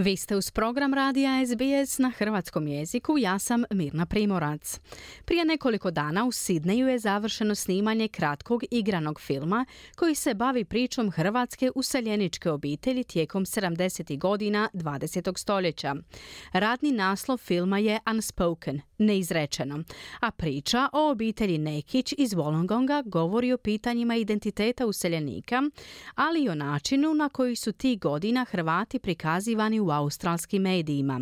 Vi ste uz program radija SBS na hrvatskom jeziku, ja sam Mirna Primorac. Prije nekoliko dana u Sidneju je završeno snimanje kratkog igranog filma koji se bavi pričom hrvatske useljeničke obitelji tijekom 70. godina 20. stoljeća. Radni naslov filma je Unspoken, neizrečeno, a priča o obitelji Nekić iz Wollongonga govori o pitanjima identiteta useljenika, ali i o načinu na koji su ti godina Hrvati prikazivani u australskim medijima.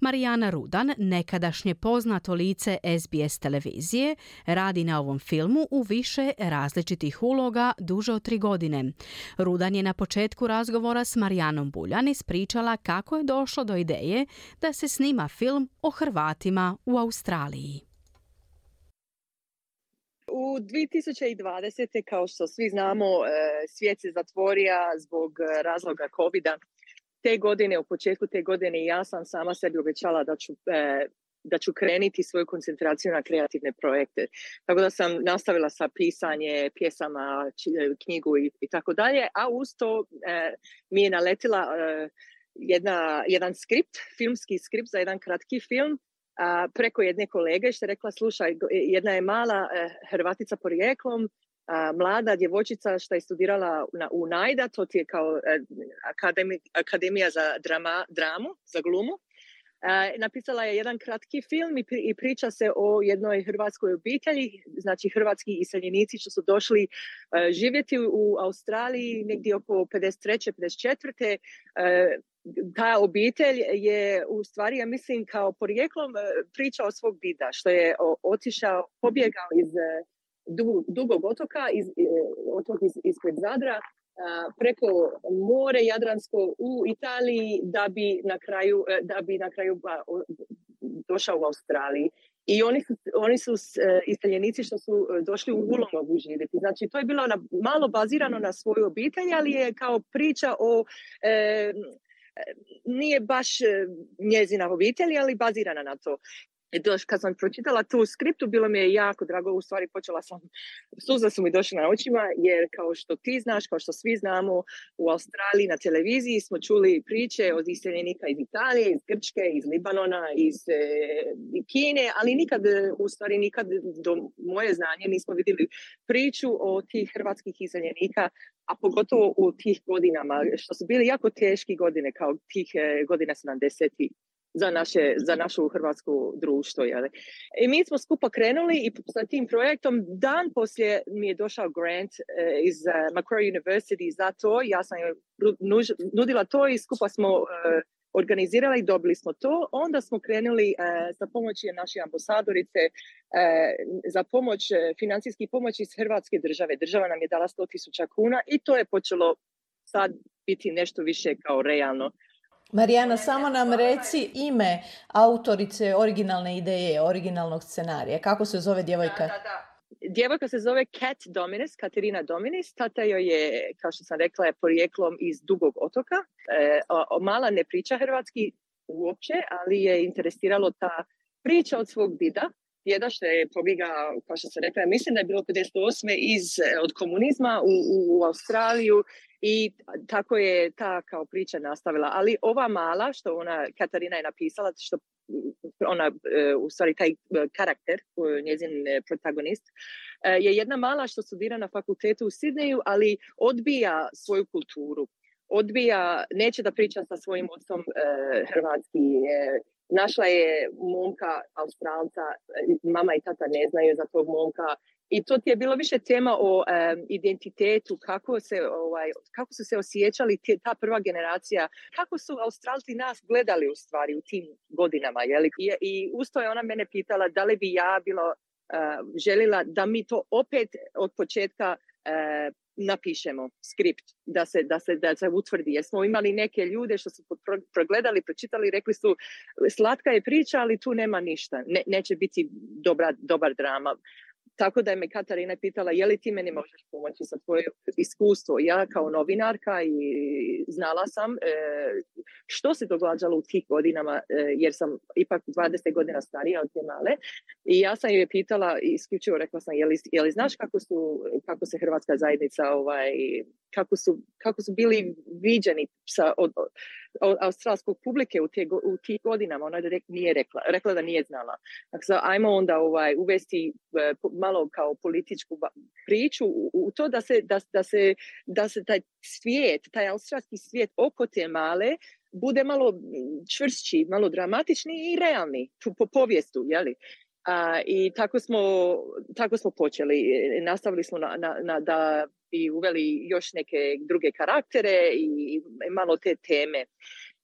Marijana Rudan, nekadašnje poznato lice SBS televizije, radi na ovom filmu u više različitih uloga duže od tri godine. Rudan je na početku razgovora s Marijanom Buljan ispričala kako je došlo do ideje da se snima film o Hrvatima u Australiji. U 2020. kao što svi znamo, e, svijet se zatvorija zbog razloga covid te godine, u početku te godine ja sam sama sebi obećala da ću, e, da ću kreniti svoju koncentraciju na kreativne projekte. Tako da sam nastavila sa pisanje pjesama, knjigu i, i tako dalje, a uz to e, mi je naletila e, jedna, jedan skript, filmski skript za jedan kratki film preko jedne kolege što je rekla, slušaj, jedna je mala Hrvatica porijeklom, mlada djevojčica što je studirala na, u Najda, to je kao e, akademija za drama, dramu, za glumu. Napisala je jedan kratki film i, i priča se o jednoj hrvatskoj obitelji, znači hrvatski iseljenici što su došli e, živjeti u Australiji negdje oko 53. 54. Uh, ta obitelj je u stvari, ja mislim, kao porijeklom e, priča o svog dida, što je otišao, pobjegao iz dugog otoka, iz, e, otok ispred Zadra, preko more Jadransko u Italiji da bi na kraju, e, da bi na kraju došao u Australiji. I oni su, oni su e, iseljenici što su došli u Ulomogu živjeti. Znači, to je bilo na, malo bazirano na svoju obitelj, ali je kao priča o... nije baš njezina obitelj, ali bazirana na to. I doš, kad sam pročitala tu skriptu, bilo mi je jako drago, u stvari počela sam, suza su mi došle na očima, jer kao što ti znaš, kao što svi znamo, u Australiji na televiziji smo čuli priče od iseljenika iz Italije, iz Grčke, iz Libanona, iz e, Kine, ali nikad, u stvari nikad do moje znanje nismo vidjeli priču o tih hrvatskih iseljenika a pogotovo u tih godinama, što su bili jako teški godine, kao tih e, godina 70 za, naše, za našu hrvatsku društvo. Jeli. I mi smo skupa krenuli i sa tim projektom dan poslije mi je došao grant eh, iz uh, Macquarie University za to. Ja sam joj nudila to i skupa smo uh, organizirali, dobili smo to. Onda smo krenuli sa pomoći naše ambasadorice za pomoć, financijski pomoć iz Hrvatske države. Država nam je dala 100.000 kuna i to je počelo sad biti nešto više kao realno. Marijana, samo nam reci ime autorice originalne ideje, originalnog scenarija. Kako se zove djevojka? Da, da, Djevojka se zove Kat Dominis, Katerina Dominis. Tata joj je, kao što sam rekla, je porijeklom iz Dugog otoka. E, o, mala ne priča hrvatski uopće, ali je interesiralo ta priča od svog dida djeda što je pobjegao, kao što sam rekla, mislim da je bilo 58. Iz, od komunizma u, u, u Australiju i tako je ta kao priča nastavila. Ali ova mala, što ona, Katarina je napisala, što ona, e, u stvari taj e, karakter, njezin e, protagonist, je jedna mala što studira na fakultetu u Sidneju, ali odbija svoju kulturu. Odbija, neće da priča sa svojim otcom hrvatski, našla je momka Australca, mama i tata ne znaju za tog momka, i to ti je bilo više tema o identitetu, kako, se, ovaj, kako su se osjećali ta prva generacija, kako su Australci nas gledali u stvari u tim godinama. Jeli? I, I usto je ona mene pitala da li bi ja bilo uh, željela da mi to opet od početka napišemo skript, da se, da, se, da se utvrdi. Jer smo imali neke ljude što su progledali, pročitali, rekli su slatka je priča, ali tu nema ništa. Ne, neće biti dobra, dobar drama. Tako da je me Katarina pitala je li ti meni možeš pomoći sa tvoje iskustvo. Ja kao novinarka i znala sam, e, što se događalo u tih godinama, jer sam ipak 20 godina starija od te male. I ja sam je pitala, isključivo rekla sam, je li, je li znaš kako, su, kako se hrvatska zajednica, ovaj, kako, su, kako su bili viđeni sa, od, od australskog publike u, te, u tih godinama, ona je nije rekla, rekla da nije znala. Dakle, ajmo onda ovaj, uvesti e, malo kao političku priču u, u to da se, da, da, se, da se taj svijet, taj australski svijet oko te male bude malo čvršći, malo dramatični i realni po povijestu, jeli? A, I tako smo, tako smo počeli. Nastavili smo na, na, na da bi uveli još neke druge karaktere i malo te teme.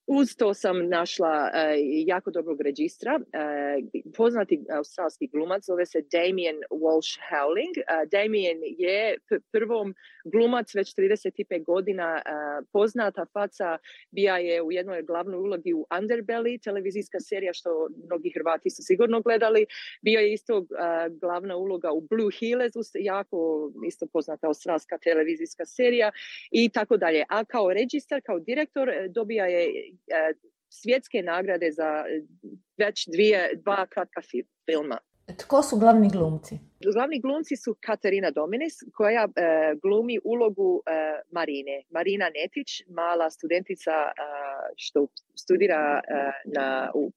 Uz to sam našla uh, jako dobrog registra. Uh, poznati australski glumac zove se Damien Walsh Howling. Uh, Damien je prvom glumac već 35 godina poznata faca. Bija je u jednoj glavnoj ulogi u Underbelly, televizijska serija što mnogi Hrvati su sigurno gledali. Bio je isto glavna uloga u Blue Heelers, jako isto poznata australska televizijska serija i tako dalje. A kao registar, kao direktor dobija je E, svjetske nagrade za e, već dvije, dva kratka filma. Tko su glavni glumci? Glavni glumci su Katarina Dominis koja e, glumi ulogu Marine. Marina Netić, mala studentica što studira na, u,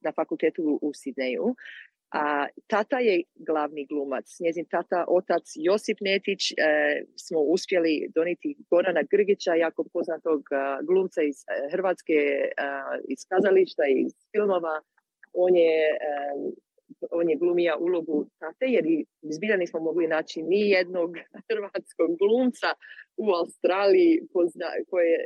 na fakultetu u Sidneju. A tata je glavni glumac. Njezin tata, otac Josip Netić, e, smo uspjeli doniti Gorana Grgića, jako poznatog glumca iz e, Hrvatske, e, iz kazališta, iz filmova. On je, on je glumija ulogu tate, jer zbilja nismo mogli naći ni jednog hrvatskog glumca u Australiji pozna, koje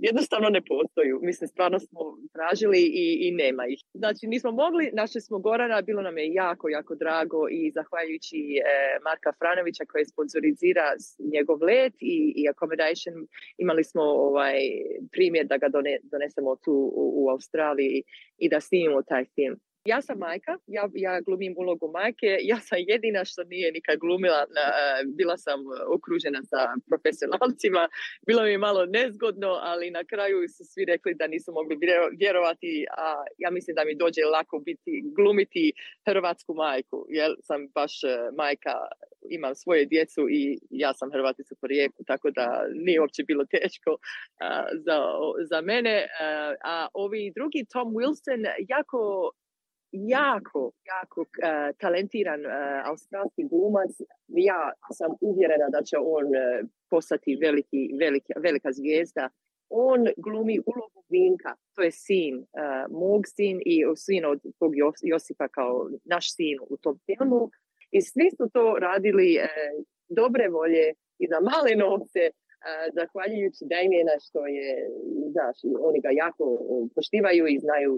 jednostavno ne postoji. Mislim, stvarno smo tražili i, i nema ih. Znači, nismo mogli, našli smo Gorana, bilo nam je jako, jako drago i zahvaljujući e, Marka Franovića koji sponsorizira njegov let i, i accommodation, imali smo ovaj primjer da ga donesemo tu u, u Australiji i da snimimo taj film. Ja sam majka, ja, ja glumim ulogu majke, ja sam jedina što nije nikad glumila, bila sam okružena sa profesionalcima, bilo mi je malo nezgodno, ali na kraju su svi rekli da nisu mogli vjerovati, a ja mislim da mi dođe lako biti, glumiti hrvatsku majku, jer sam baš e, majka, imam svoje djecu i ja sam hrvatica po rijeku, tako da nije uopće bilo teško za, za mene. A ovi drugi, Tom Wilson, jako jako, jako uh, talentiran uh, australski glumac. Ja sam uvjerena da će on uh, postati veliki, veliki, velika zvijezda. On glumi ulogu Vinka, to je sin, mog sin i sin od tog Josipa kao naš sin u tom filmu. I svi su to radili dobre volje i za male novce, zahvaljujući Damiena što je, znaš, oni ga jako poštivaju i znaju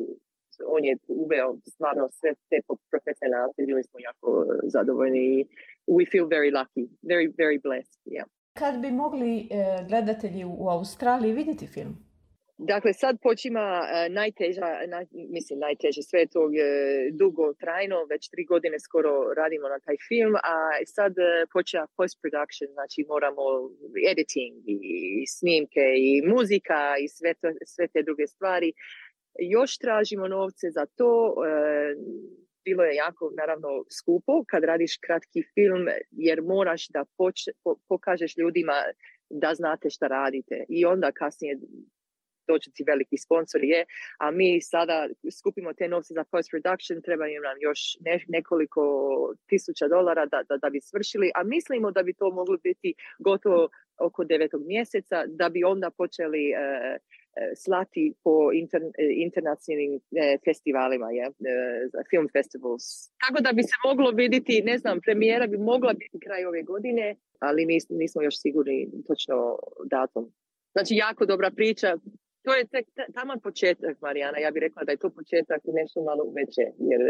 on je uveo stvarno sve te profesionalce, bili smo jako zadovoljni we feel very lucky, very, very blessed. Yeah. Kad bi mogli e, gledatelji u Australiji vidjeti film? Dakle, sad počima uh, najteža, naj, mislim najteže, sve to dugo trajno, već tri godine skoro radimo na taj film, a sad uh, post-production, znači moramo editing i snimke i muzika i sve, to, sve te druge stvari. Još tražimo novce za to. E, bilo je jako, naravno, skupo kad radiš kratki film, jer moraš da pokažeš ljudima da znate šta radite. I onda kasnije doći ti veliki sponsor je, a mi sada skupimo te novce za post-production, treba nam još nekoliko tisuća dolara da, da, da bi svršili, a mislimo da bi to moglo biti gotovo oko devetog mjeseca, da bi onda počeli E, slati po inter, e, internacionalnim e, festivalima, je, film festivals. Tako da bi se moglo vidjeti, ne znam, premijera bi mogla biti kraj ove godine, ali nis, nismo još sigurni točno datum. Znači, jako dobra priča. To je tek taman početak, Marijana. Ja bih rekla da je to početak i nešto malo veće, jer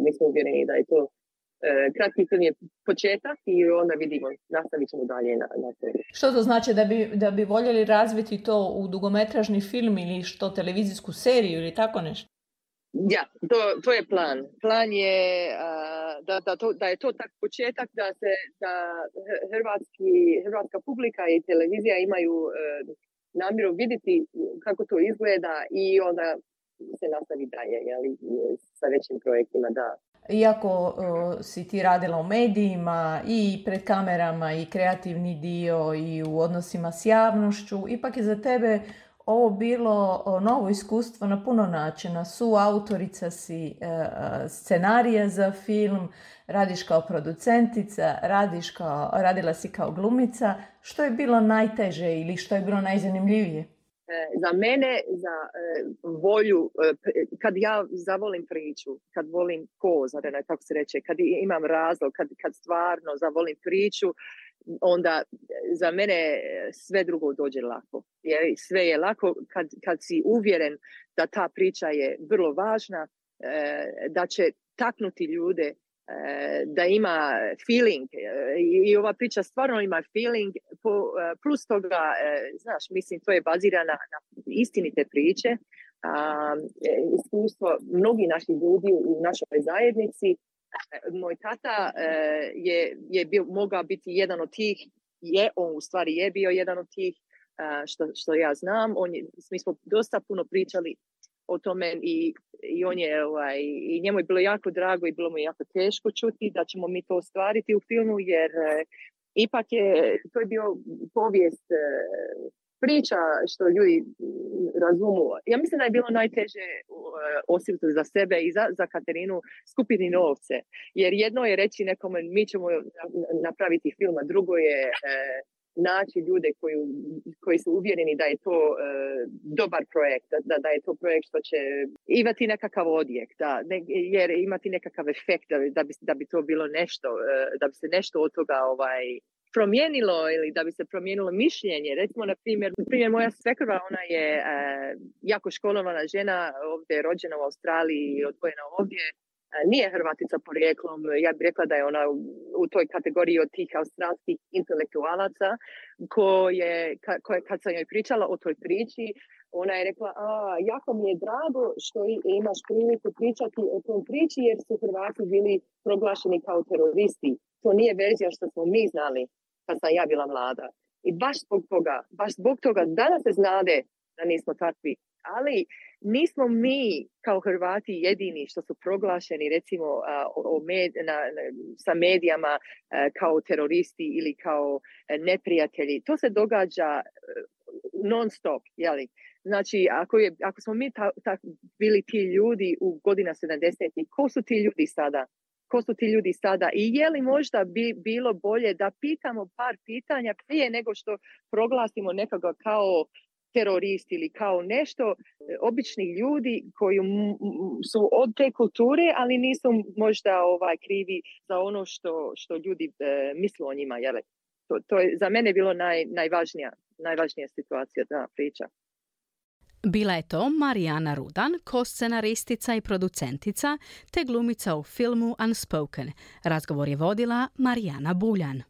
nismo uvjereni da je to kratki film je početak i onda vidimo, nastavit ćemo dalje na, na Što to znači da bi, da bi voljeli razviti to u dugometražni film ili što televizijsku seriju ili tako nešto? Ja, to, to je plan. Plan je uh, da, da, to, da je to tak početak da se da hrvatski, hrvatska publika i televizija imaju uh, namjeru vidjeti kako to izgleda i onda se nastavi dalje jeli, sa većim projektima. Da. Iako si ti radila u medijima i pred kamerama i kreativni dio i u odnosima s javnošću, ipak je za tebe ovo bilo novo iskustvo na puno načina. Su autorica si e, scenarija za film, radiš kao producentica, radiš kao, radila si kao glumica. Što je bilo najteže ili što je bilo najzanimljivije? E, za mene, za volju, kad ja zavolim priču, kad volim koz, kako se reče, kad imam razlog, kad, kad stvarno zavolim priču, onda za mene sve drugo dođe lako. Jer sve je lako kad, kad si uvjeren da ta priča je vrlo važna, e, da će taknuti ljude, e, da ima feeling i ova priča stvarno ima feeling plus toga, znaš, mislim to je bazirana na istinite priče, iskustvo mnogi naših ljudi u našoj zajednici moj tata je, je bio, mogao biti jedan od tih, je, on u stvari je bio jedan od tih što, što ja znam. On je, mi smo dosta puno pričali o tome i, i on je, ovaj, i njemu je bilo jako drago i bilo mu jako teško čuti da ćemo mi to ostvariti u filmu jer e, ipak je, to je bio povijest priča što ljudi razumu. Ja mislim da je bilo najteže osim za sebe i za, za Katerinu skupiti novce. Jer jedno je reći nekome mi ćemo napraviti film, a drugo je e, naći ljude koji, koji su uvjereni da je to e, dobar projekt, da, da je to projekt što će imati nekakav odjek, da, jer imati nekakav efekt da, da, bi, da bi to bilo nešto, e, da bi se nešto od toga ovaj, promijenilo ili da bi se promijenilo mišljenje. Recimo, na primjer, primjer moja svekrva, ona je e, jako školovana žena, ovdje je rođena u Australiji i odvojena ovdje. E, nije Hrvatica porijeklom, ja bih rekla da je ona u, toj kategoriji od tih australskih intelektualaca koje, koje, kad sam joj pričala o toj priči, ona je rekla, a, jako mi je drago što imaš priliku pričati o tom priči jer su Hrvati bili proglašeni kao teroristi. To nije verzija što smo mi znali kad sam ja bila mlada. I baš zbog toga, baš zbog toga danas se znade da nismo takvi. Ali nismo mi kao Hrvati jedini što su proglašeni recimo o med, na, sa medijama kao teroristi ili kao e, neprijatelji. To se događa e, non stop, jeli? Znači, ako, je, ako smo mi ta, ta, bili ti ljudi u godina 70. Ko su ti ljudi sada? ko su ti ljudi sada i je li možda bi bilo bolje da pitamo par pitanja prije nego što proglasimo nekoga kao terorist ili kao nešto, e, obični ljudi koji su od te kulture, ali nisu možda ovaj krivi za ono što, što ljudi e, misle o njima. Jel? To, to je za mene bilo naj, najvažnija, najvažnija situacija, da, priča. Bila je to Marijana Rudan, ko-scenaristica i producentica, te glumica u filmu Unspoken. Razgovor je vodila Marijana Buljan.